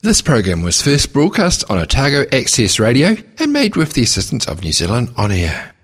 This program was first broadcast on Otago Access Radio and made with the assistance of New Zealand On Air.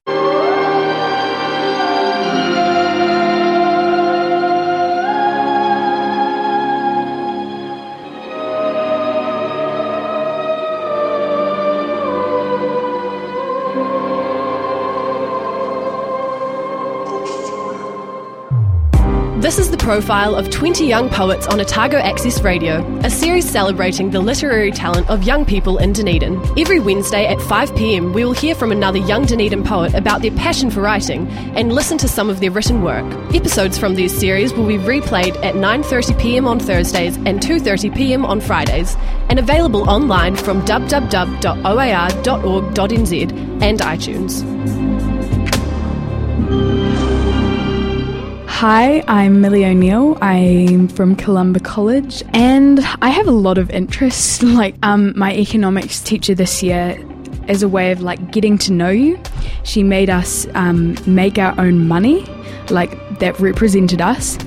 Profile of 20 young poets on Otago Access Radio, a series celebrating the literary talent of young people in Dunedin. Every Wednesday at 5pm, we will hear from another young Dunedin poet about their passion for writing and listen to some of their written work. Episodes from these series will be replayed at 9.30pm on Thursdays and 2.30pm on Fridays and available online from www.oar.org.nz and iTunes. Hi, I'm Millie O'Neill. I'm from Columba College and I have a lot of interests. Like, um, my economics teacher this year, as a way of like getting to know you, she made us um, make our own money, like that represented us.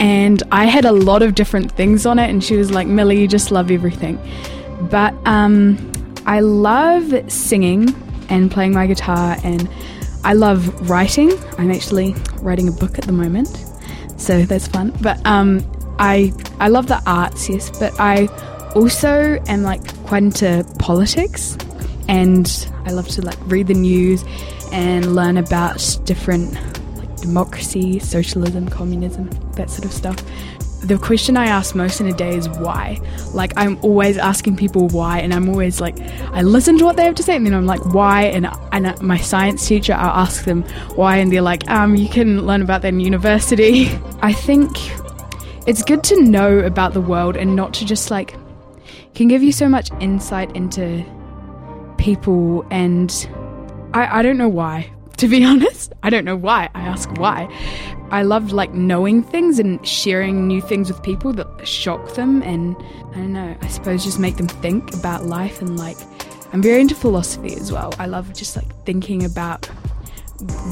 And I had a lot of different things on it, and she was like, Millie, you just love everything. But um, I love singing and playing my guitar and I love writing. I'm actually writing a book at the moment, so that's fun. But um, I I love the arts, yes, but I also am like quite into politics, and I love to like read the news and learn about different like democracy, socialism, communism, that sort of stuff the question I ask most in a day is why. Like I'm always asking people why, and I'm always like, I listen to what they have to say, and then I'm like, why? And and my science teacher, I'll ask them why, and they're like, um, you can learn about that in university. I think it's good to know about the world and not to just like can give you so much insight into people and I, I don't know why to be honest i don't know why i ask why I love like knowing things and sharing new things with people that shock them and I don't know, I suppose just make them think about life and like I'm very into philosophy as well. I love just like thinking about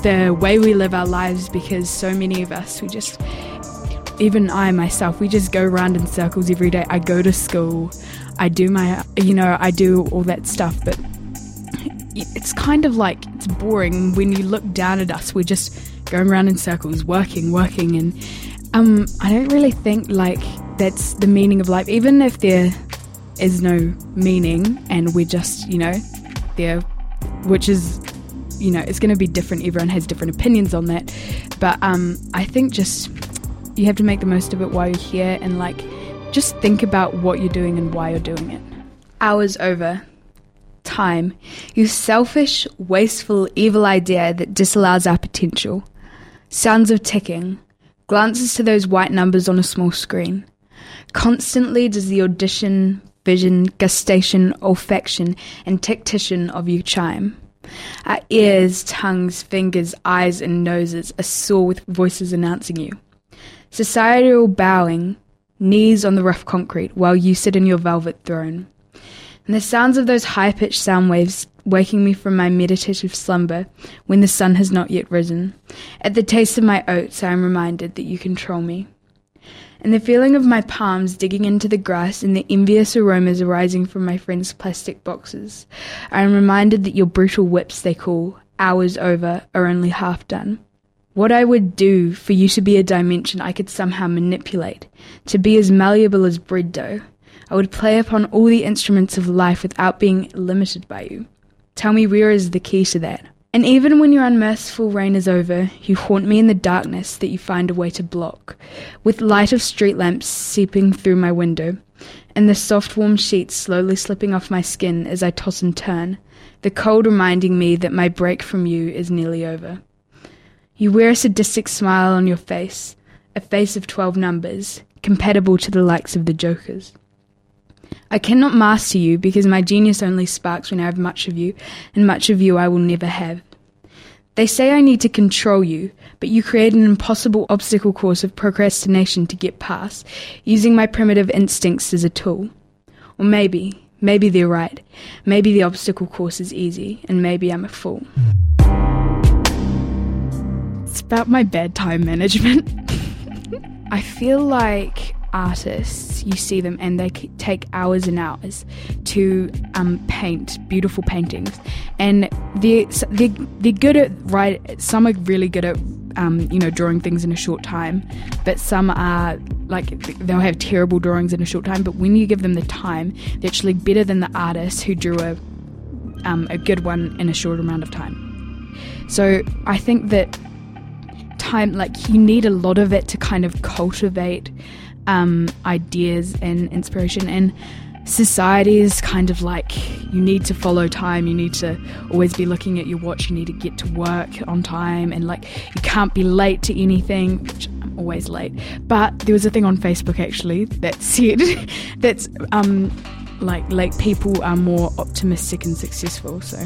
the way we live our lives because so many of us we just even I myself we just go around in circles every day. I go to school, I do my you know, I do all that stuff but it's kind of like it's boring when you look down at us. We're just going around in circles, working, working, and um, I don't really think like that's the meaning of life. Even if there is no meaning, and we're just you know there, which is you know it's going to be different. Everyone has different opinions on that, but um, I think just you have to make the most of it while you're here, and like just think about what you're doing and why you're doing it. Hours over time, you selfish, wasteful, evil idea that disallows our potential. Sounds of ticking, glances to those white numbers on a small screen. Constantly does the audition, vision, gustation, olfaction, and tactition of you chime. Our ears, tongues, fingers, eyes, and noses are sore with voices announcing you. Societal bowing, knees on the rough concrete, while you sit in your velvet throne. And the sounds of those high pitched sound waves waking me from my meditative slumber when the sun has not yet risen. At the taste of my oats, I am reminded that you control me. And the feeling of my palms digging into the grass and the envious aromas arising from my friends' plastic boxes, I am reminded that your brutal whips they call hours over are only half done. What I would do for you to be a dimension I could somehow manipulate, to be as malleable as bread dough. I would play upon all the instruments of life without being limited by you. Tell me where is the key to that? And even when your unmerciful reign is over, you haunt me in the darkness that you find a way to block, with light of street lamps seeping through my window, and the soft warm sheets slowly slipping off my skin as I toss and turn, the cold reminding me that my break from you is nearly over. You wear a sadistic smile on your face, a face of twelve numbers, compatible to the likes of the Jokers. I cannot master you because my genius only sparks when I have much of you, and much of you I will never have. They say I need to control you, but you create an impossible obstacle course of procrastination to get past, using my primitive instincts as a tool. Or maybe, maybe they're right. Maybe the obstacle course is easy, and maybe I'm a fool. It's about my bad time management. I feel like artists, you see them and they take hours and hours to um, paint beautiful paintings, and they're, they're they're good at right. Some are really good at um, you know drawing things in a short time, but some are like they'll have terrible drawings in a short time. But when you give them the time, they're actually better than the artists who drew a um, a good one in a short amount of time. So I think that time, like you need a lot of it to kind of cultivate um, ideas and inspiration. And society is kind of like you need to follow time, you need to always be looking at your watch, you need to get to work on time, and like you can't be late to anything, I'm always late. But there was a thing on Facebook actually that said that's um, like late people are more optimistic and successful. So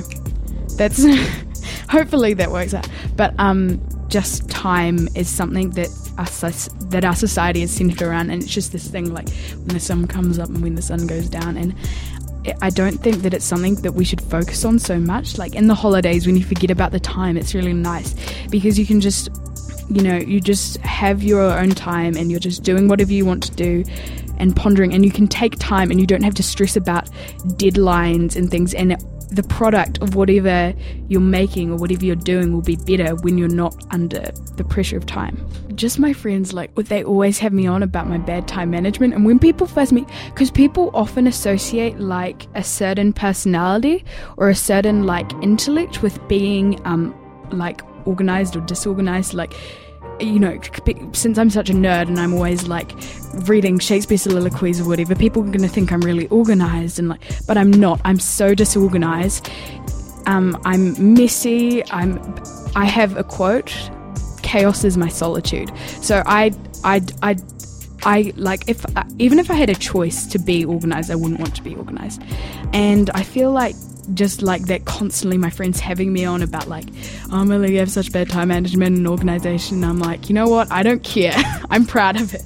that's hopefully that works out. But um, just time is something that us that our society is centered around, and it's just this thing like when the sun comes up and when the sun goes down, and I don't think that it's something that we should focus on so much. Like in the holidays, when you forget about the time, it's really nice because you can just, you know, you just have your own time and you're just doing whatever you want to do and pondering, and you can take time and you don't have to stress about deadlines and things. And the product of whatever you're making or whatever you're doing will be better when you're not under the pressure of time. Just my friends, like, they always have me on about my bad time management. And when people first meet, because people often associate like a certain personality or a certain like intellect with being um, like organized or disorganized, like you know, since I'm such a nerd and I'm always like reading Shakespeare soliloquies or whatever, people are going to think I'm really organized and like, but I'm not. I'm so disorganized. Um, I'm messy. I'm. I have a quote: "Chaos is my solitude." So I, I, I, I like if even if I had a choice to be organized, I wouldn't want to be organized, and I feel like just like that constantly my friends having me on about like oh Millie you have such bad time management and organization. I'm like you know what? I don't care. I'm proud of it.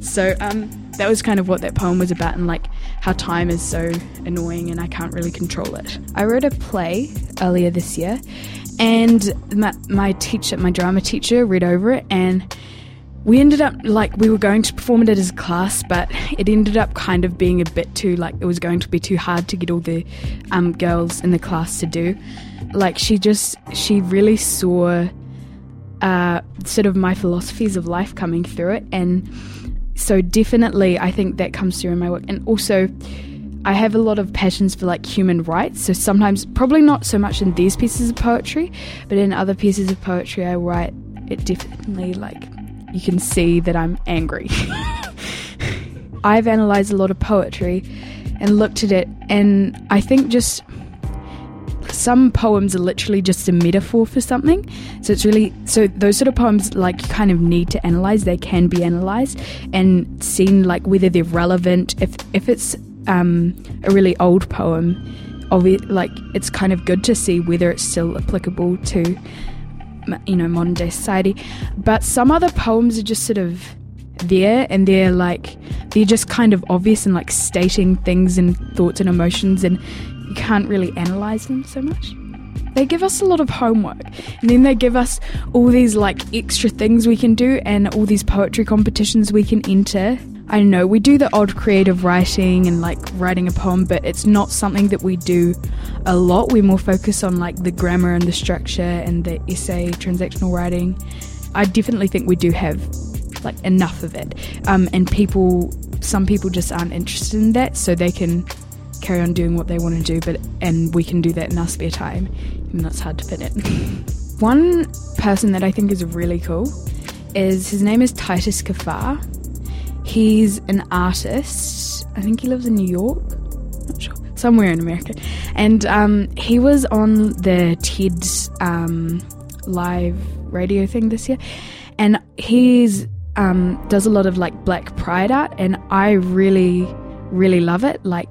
So um, that was kind of what that poem was about and like how time is so annoying and I can't really control it. I wrote a play earlier this year and my, my teacher my drama teacher read over it and we ended up like we were going to perform it as a class, but it ended up kind of being a bit too like it was going to be too hard to get all the um, girls in the class to do. Like she just she really saw uh, sort of my philosophies of life coming through it, and so definitely I think that comes through in my work, and also. I have a lot of passions for like human rights, so sometimes, probably not so much in these pieces of poetry, but in other pieces of poetry I write, it definitely like you can see that I'm angry. I've analysed a lot of poetry and looked at it, and I think just some poems are literally just a metaphor for something. So it's really so those sort of poems like you kind of need to analyze. They can be analyzed and seen like whether they're relevant. If if it's um, a really old poem, obvi- like it's kind of good to see whether it's still applicable to you know modern day society. But some other poems are just sort of there and they're like they're just kind of obvious and like stating things and thoughts and emotions and you can't really analyze them so much. They give us a lot of homework and then they give us all these like extra things we can do and all these poetry competitions we can enter I know, we do the odd creative writing and like writing a poem, but it's not something that we do a lot. We more focus on like the grammar and the structure and the essay, transactional writing. I definitely think we do have like enough of it. Um, and people, some people just aren't interested in that, so they can carry on doing what they want to do, but and we can do that in our spare time, and that's hard to fit in. One person that I think is really cool is his name is Titus Kaphar He's an artist. I think he lives in New York. Not sure. Somewhere in America. And um, he was on the TED's um, live radio thing this year. And he's um, does a lot of like black pride art. And I really, really love it. Like,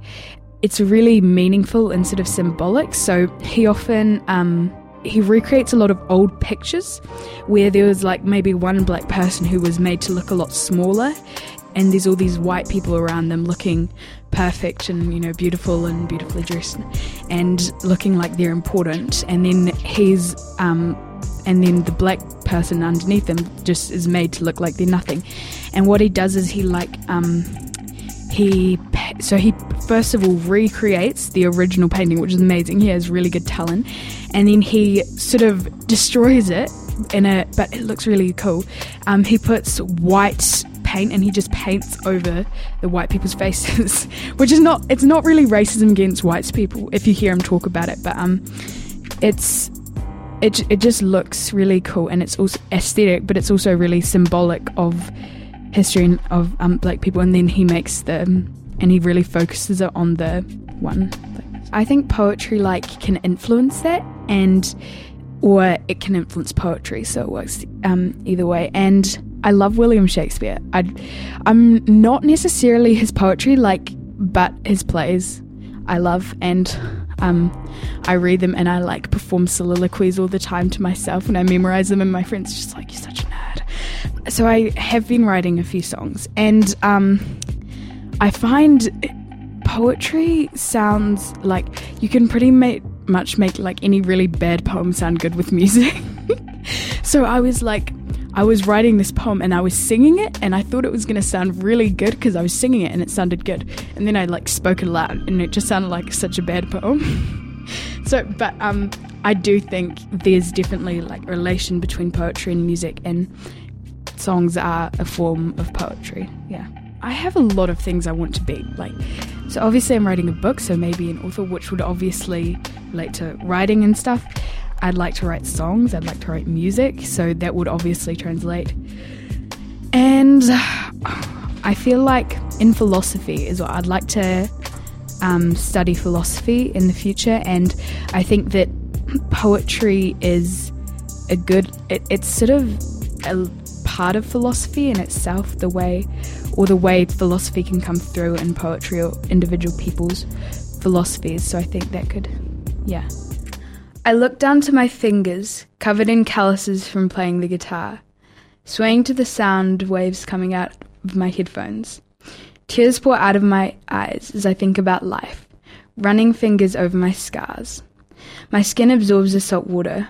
it's really meaningful and sort of symbolic. So he often um, he recreates a lot of old pictures where there was like maybe one black person who was made to look a lot smaller and there's all these white people around them looking perfect and you know beautiful and beautifully dressed and looking like they're important and then he's um, and then the black person underneath them just is made to look like they're nothing And what he does is he like um, he so he first of all recreates the original painting, which is amazing. He has really good talent, and then he sort of destroys it in a but it looks really cool. Um, he puts white paint and he just paints over the white people's faces, which is not it's not really racism against white people if you hear him talk about it, but um, it's it it just looks really cool and it's also aesthetic, but it's also really symbolic of history of um, black people. And then he makes the and he really focuses it on the one. I think poetry like can influence that and or it can influence poetry, so it works um, either way. And I love William Shakespeare. i I'm not necessarily his poetry, like, but his plays I love, and um, I read them and I like perform soliloquies all the time to myself, and I memorize them. And my friends just like, "You're such a nerd." So I have been writing a few songs, and um, I find poetry sounds like you can pretty ma- much make like any really bad poem sound good with music. so I was like I was writing this poem and I was singing it and I thought it was going to sound really good because I was singing it and it sounded good. And then I like spoke it aloud and it just sounded like such a bad poem. so, but um, I do think there's definitely like a relation between poetry and music and songs are a form of poetry. Yeah. I have a lot of things I want to be. Like, so obviously I'm writing a book, so maybe an author, which would obviously relate to writing and stuff. I'd like to write songs, I'd like to write music, so that would obviously translate. And I feel like in philosophy is what I'd like to um, study philosophy in the future, and I think that poetry is a good, it, it's sort of a part of philosophy in itself, the way or the way philosophy can come through in poetry or individual people's philosophies. So I think that could, yeah. I looked down to my fingers, covered in calluses from playing the guitar, swaying to the sound waves coming out of my headphones. Tears pour out of my eyes as I think about life, running fingers over my scars. My skin absorbs the salt water,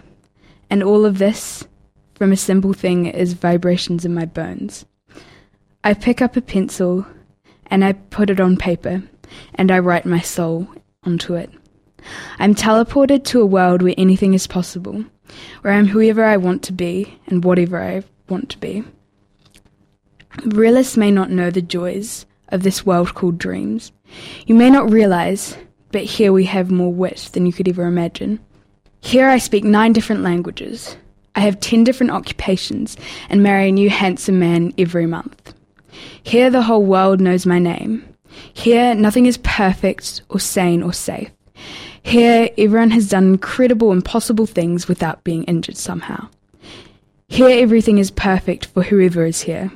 and all of this from a simple thing is vibrations in my bones. I pick up a pencil and I put it on paper, and I write my soul onto it. I'm teleported to a world where anything is possible, where I'm whoever I want to be and whatever I want to be. Realists may not know the joys of this world called dreams. You may not realize, but here we have more wit than you could ever imagine. Here I speak nine different languages. I have ten different occupations and marry a new handsome man every month. Here the whole world knows my name. Here nothing is perfect or sane or safe. Here, everyone has done incredible, impossible things without being injured somehow. Here, everything is perfect for whoever is here.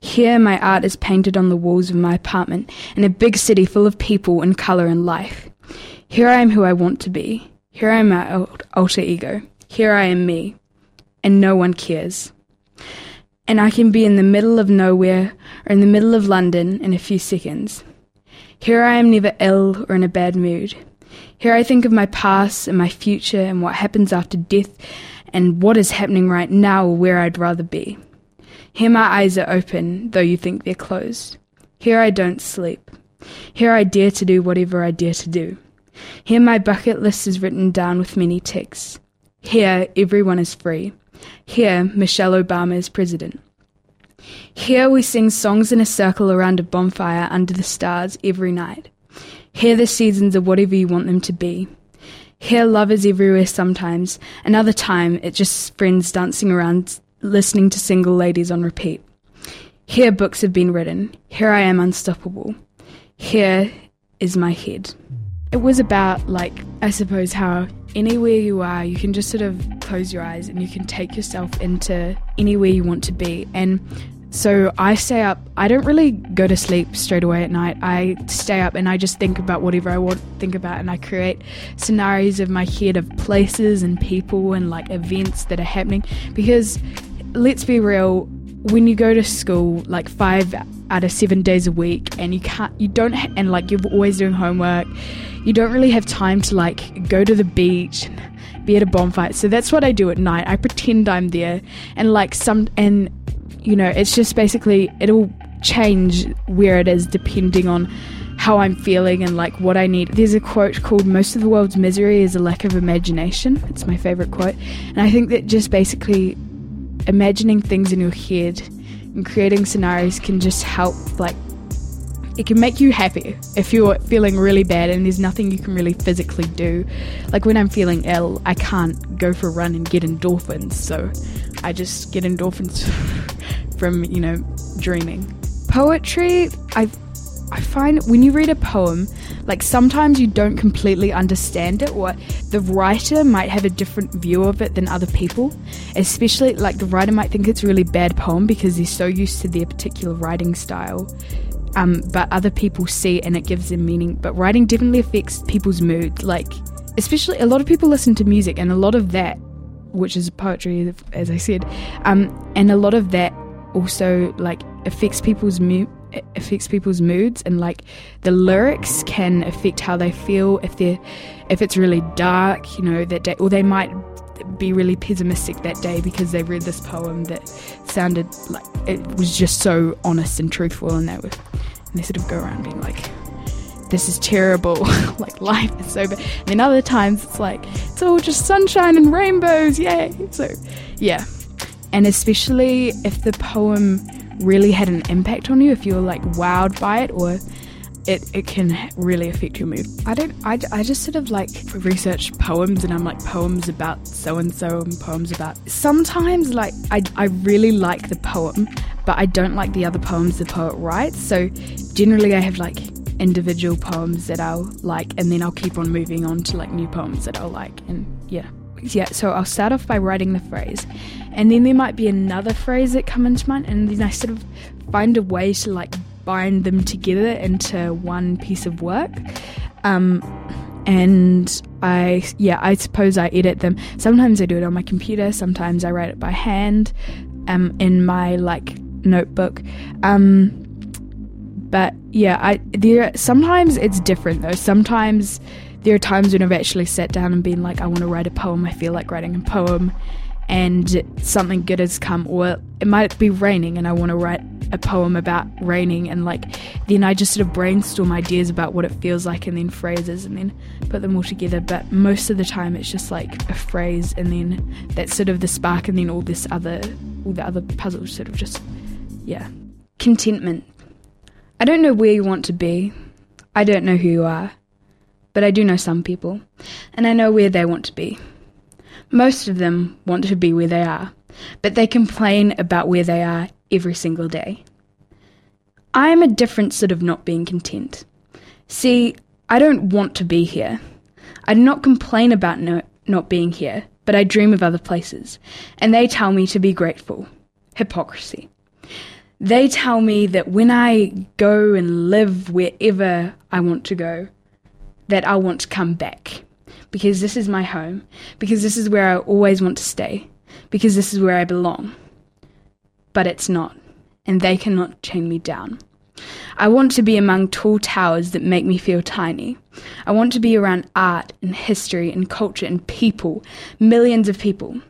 Here, my art is painted on the walls of my apartment in a big city full of people and colour and life. Here I am who I want to be. Here I am my alter ego. Here I am me. And no one cares. And I can be in the middle of nowhere or in the middle of London in a few seconds. Here I am never ill or in a bad mood. Here I think of my past and my future and what happens after death and what is happening right now or where I'd rather be. Here my eyes are open, though you think they're closed. Here I don't sleep. Here I dare to do whatever I dare to do. Here my bucket list is written down with many ticks. Here everyone is free. Here Michelle Obama is president. Here we sing songs in a circle around a bonfire under the stars every night. Here the seasons are whatever you want them to be. Here love is everywhere sometimes, another time it's just friends dancing around listening to single ladies on repeat. Here books have been written. Here I am unstoppable. Here is my head. It was about, like, I suppose, how anywhere you are, you can just sort of close your eyes and you can take yourself into anywhere you want to be. And so I stay up. I don't really go to sleep straight away at night. I stay up and I just think about whatever I want to think about and I create scenarios of my head of places and people and like events that are happening because let's be real, when you go to school like 5 out of 7 days a week and you can't you don't and like you're always doing homework, you don't really have time to like go to the beach and be at a bonfire. So that's what I do at night. I pretend I'm there and like some and you know, it's just basically it'll change where it is depending on how I'm feeling and like what I need. There's a quote called Most of the world's misery is a lack of imagination. It's my favorite quote. And I think that just basically imagining things in your head and creating scenarios can just help like it can make you happy if you're feeling really bad and there's nothing you can really physically do. Like when I'm feeling ill, I can't go for a run and get endorphins, so I just get endorphins from, you know, dreaming. Poetry, I I find when you read a poem, like sometimes you don't completely understand it, or the writer might have a different view of it than other people. Especially, like the writer might think it's a really bad poem because they're so used to their particular writing style. Um, but other people see and it gives them meaning. But writing definitely affects people's mood. Like, especially a lot of people listen to music, and a lot of that, which is poetry, as I said, um, and a lot of that also like affects people's mood affects people's moods and like the lyrics can affect how they feel if they're if it's really dark you know that day or they might be really pessimistic that day because they read this poem that sounded like it was just so honest and truthful and they were and they sort of go around being like this is terrible. Like life is so bad. And then other times it's like it's all just sunshine and rainbows yay. So yeah and especially if the poem really had an impact on you, if you're like wowed by it, or it, it can really affect your mood. I don't, I, I just sort of like research poems and I'm like poems about so and so and poems about. Sometimes, like, I, I really like the poem, but I don't like the other poems the poet writes. So generally, I have like individual poems that I'll like, and then I'll keep on moving on to like new poems that I'll like, and yeah. Yeah, so I'll start off by writing the phrase, and then there might be another phrase that come into mind and then i sort of find a way to like bind them together into one piece of work. Um, and i yeah i suppose i edit them. Sometimes i do it on my computer sometimes i write it by hand um, in my like notebook. Um, but yeah i there sometimes it's different though. Sometimes there are times when I've actually sat down and been like, I want to write a poem. I feel like writing a poem, and something good has come, or it might be raining and I want to write a poem about raining, and like then I just sort of brainstorm ideas about what it feels like, and then phrases, and then put them all together. But most of the time, it's just like a phrase, and then that's sort of the spark, and then all this other, all the other puzzles sort of just, yeah. Contentment. I don't know where you want to be. I don't know who you are. But I do know some people, and I know where they want to be. Most of them want to be where they are, but they complain about where they are every single day. I am a different sort of not being content. See, I don't want to be here. I do not complain about no, not being here, but I dream of other places, and they tell me to be grateful. Hypocrisy. They tell me that when I go and live wherever I want to go, that I want to come back because this is my home, because this is where I always want to stay, because this is where I belong. But it's not, and they cannot chain me down. I want to be among tall towers that make me feel tiny. I want to be around art and history and culture and people, millions of people.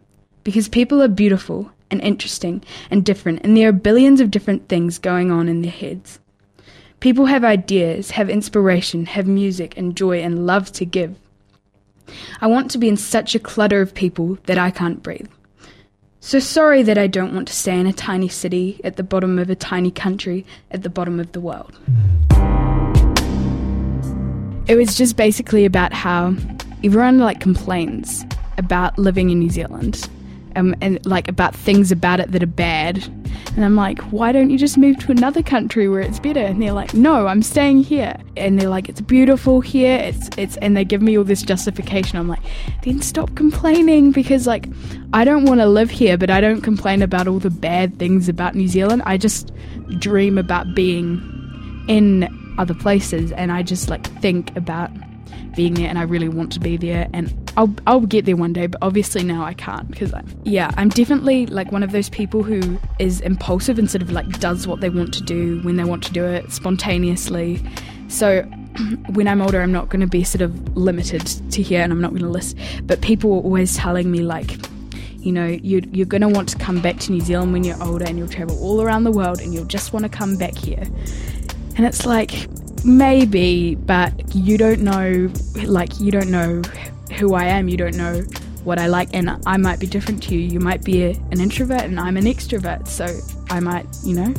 Because people are beautiful and interesting and different, and there are billions of different things going on in their heads. People have ideas, have inspiration, have music and joy and love to give. I want to be in such a clutter of people that I can't breathe. So sorry that I don't want to stay in a tiny city at the bottom of a tiny country at the bottom of the world. It was just basically about how everyone like complains about living in New Zealand um, and like about things about it that are bad. And I'm like, why don't you just move to another country where it's better? And they're like, no, I'm staying here. And they're like, it's beautiful here. It's it's and they give me all this justification. I'm like, then stop complaining because like I don't want to live here, but I don't complain about all the bad things about New Zealand. I just dream about being in other places and I just like think about being there and I really want to be there and I'll I'll get there one day but obviously now I can't because I'm yeah I'm definitely like one of those people who is impulsive and sort of like does what they want to do when they want to do it spontaneously so when I'm older I'm not going to be sort of limited to here and I'm not going to list but people are always telling me like you know, you, you're going to want to come back to New Zealand when you're older and you'll travel all around the world and you'll just want to come back here. And it's like, maybe, but you don't know, like, you don't know who I am, you don't know what I like, and I might be different to you. You might be a, an introvert and I'm an extrovert, so I might, you know,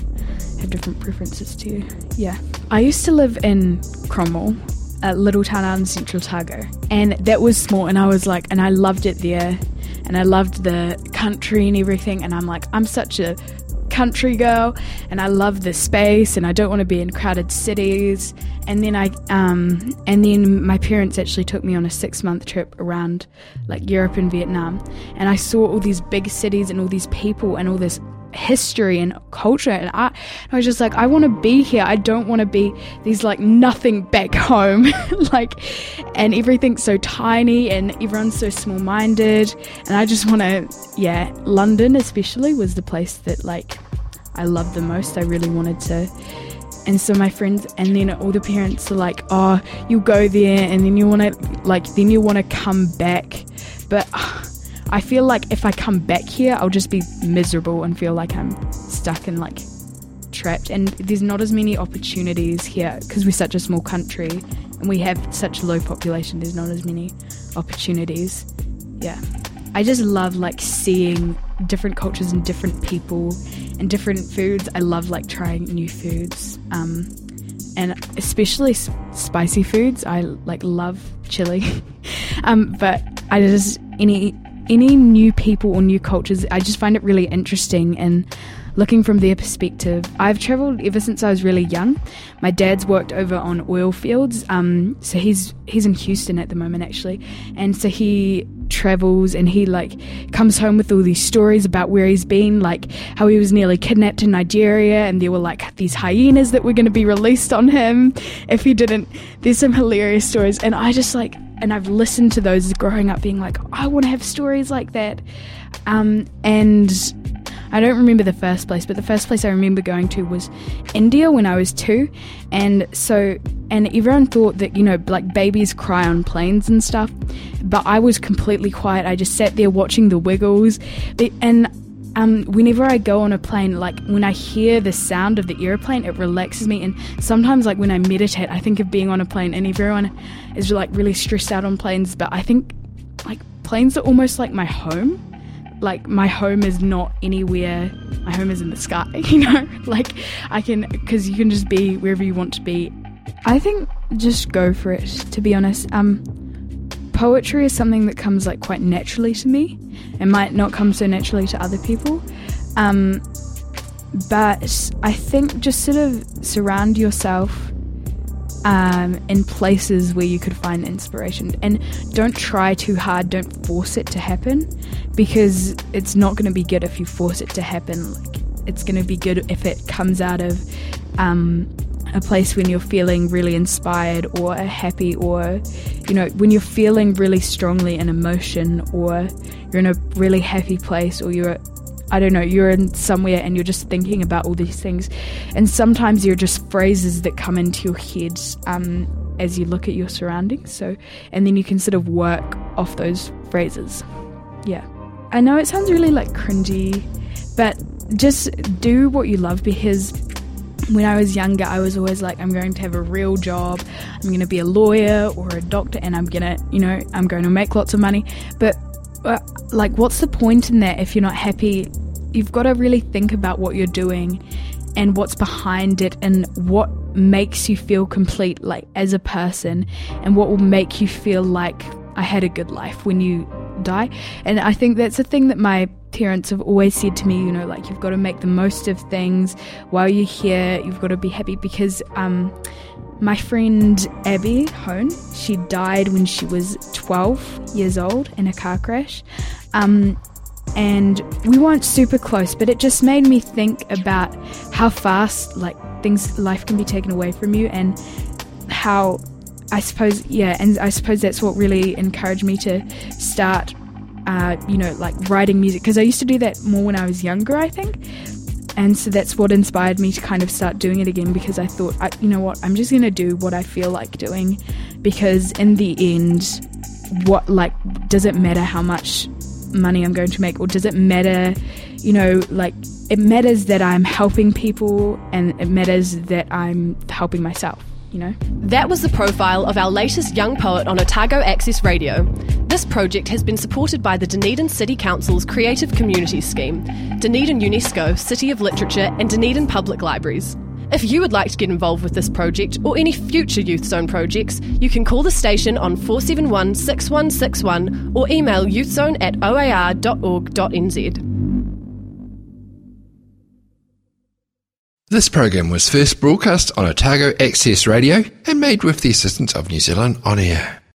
have different preferences to you. Yeah. I used to live in Cromwell, a little town out in central Otago, and that was small, and I was like, and I loved it there, and I loved the country and everything, and I'm like, I'm such a country girl and I love the space and I don't want to be in crowded cities. And then I um, and then my parents actually took me on a six month trip around like Europe and Vietnam, and I saw all these big cities and all these people and all this history and culture and art. And I was just like, I want to be here. I don't want to be these like nothing back home. like, and everything's so tiny and everyone's so small minded. And I just want to, yeah, London especially was the place that like I loved the most. I really wanted to. And so my friends, and then all the parents are like, oh, you go there and then you want to, like, then you want to come back. But. Uh, I feel like if I come back here, I'll just be miserable and feel like I'm stuck and like trapped. And there's not as many opportunities here because we're such a small country and we have such low population. There's not as many opportunities. Yeah. I just love like seeing different cultures and different people and different foods. I love like trying new foods. Um, and especially spicy foods. I like love chili. um, but I just any any new people or new cultures, I just find it really interesting and looking from their perspective. I've travelled ever since I was really young. My dad's worked over on oil fields, um, so he's he's in Houston at the moment actually, and so he travels and he like comes home with all these stories about where he's been like how he was nearly kidnapped in Nigeria and there were like these hyenas that were going to be released on him if he didn't there's some hilarious stories and I just like and I've listened to those growing up, being like, I want to have stories like that. Um, and I don't remember the first place, but the first place I remember going to was India when I was two. And so, and everyone thought that, you know, like babies cry on planes and stuff. But I was completely quiet. I just sat there watching the wiggles. And um, whenever I go on a plane, like when I hear the sound of the airplane, it relaxes me. And sometimes, like when I meditate, I think of being on a plane, and everyone is like really stressed out on planes. But I think like planes are almost like my home. Like my home is not anywhere. My home is in the sky. You know, like I can because you can just be wherever you want to be. I think just go for it. To be honest, um, poetry is something that comes like quite naturally to me. It might not come so naturally to other people. Um, but I think just sort of surround yourself um, in places where you could find inspiration and don't try too hard, don't force it to happen because it's not going to be good if you force it to happen. Like, it's going to be good if it comes out of um, a place when you're feeling really inspired or happy or you know when you're feeling really strongly an emotion or you're in a really happy place or you're I don't know, you're in somewhere and you're just thinking about all these things. And sometimes you're just phrases that come into your head um, as you look at your surroundings. So, and then you can sort of work off those phrases. Yeah. I know it sounds really like cringy, but just do what you love because when I was younger, I was always like, I'm going to have a real job. I'm going to be a lawyer or a doctor, and I'm going to, you know, I'm going to make lots of money. But, uh, like, what's the point in that if you're not happy? You've got to really think about what you're doing and what's behind it and what makes you feel complete, like, as a person, and what will make you feel like I had a good life when you die. And I think that's a thing that my parents have always said to me, you know, like you've got to make the most of things while you're here. You've got to be happy because um, my friend Abby Hone, she died when she was 12 years old in a car crash. Um, and we weren't super close, but it just made me think about how fast like things life can be taken away from you and how I suppose yeah, and I suppose that's what really encouraged me to start uh, you know, like writing music because I used to do that more when I was younger, I think. And so that's what inspired me to kind of start doing it again because I thought, I, you know what, I'm just going to do what I feel like doing because in the end, what, like, does it matter how much money I'm going to make, or does it matter, you know, like it matters that I'm helping people and it matters that I'm helping myself. You know? That was the profile of our latest young poet on Otago Access Radio. This project has been supported by the Dunedin City Council's Creative Communities Scheme, Dunedin UNESCO, City of Literature, and Dunedin Public Libraries. If you would like to get involved with this project or any future Youth Zone projects, you can call the station on 471 6161 or email youthzone at oar.org.nz. This program was first broadcast on Otago Access Radio and made with the assistance of New Zealand On Air.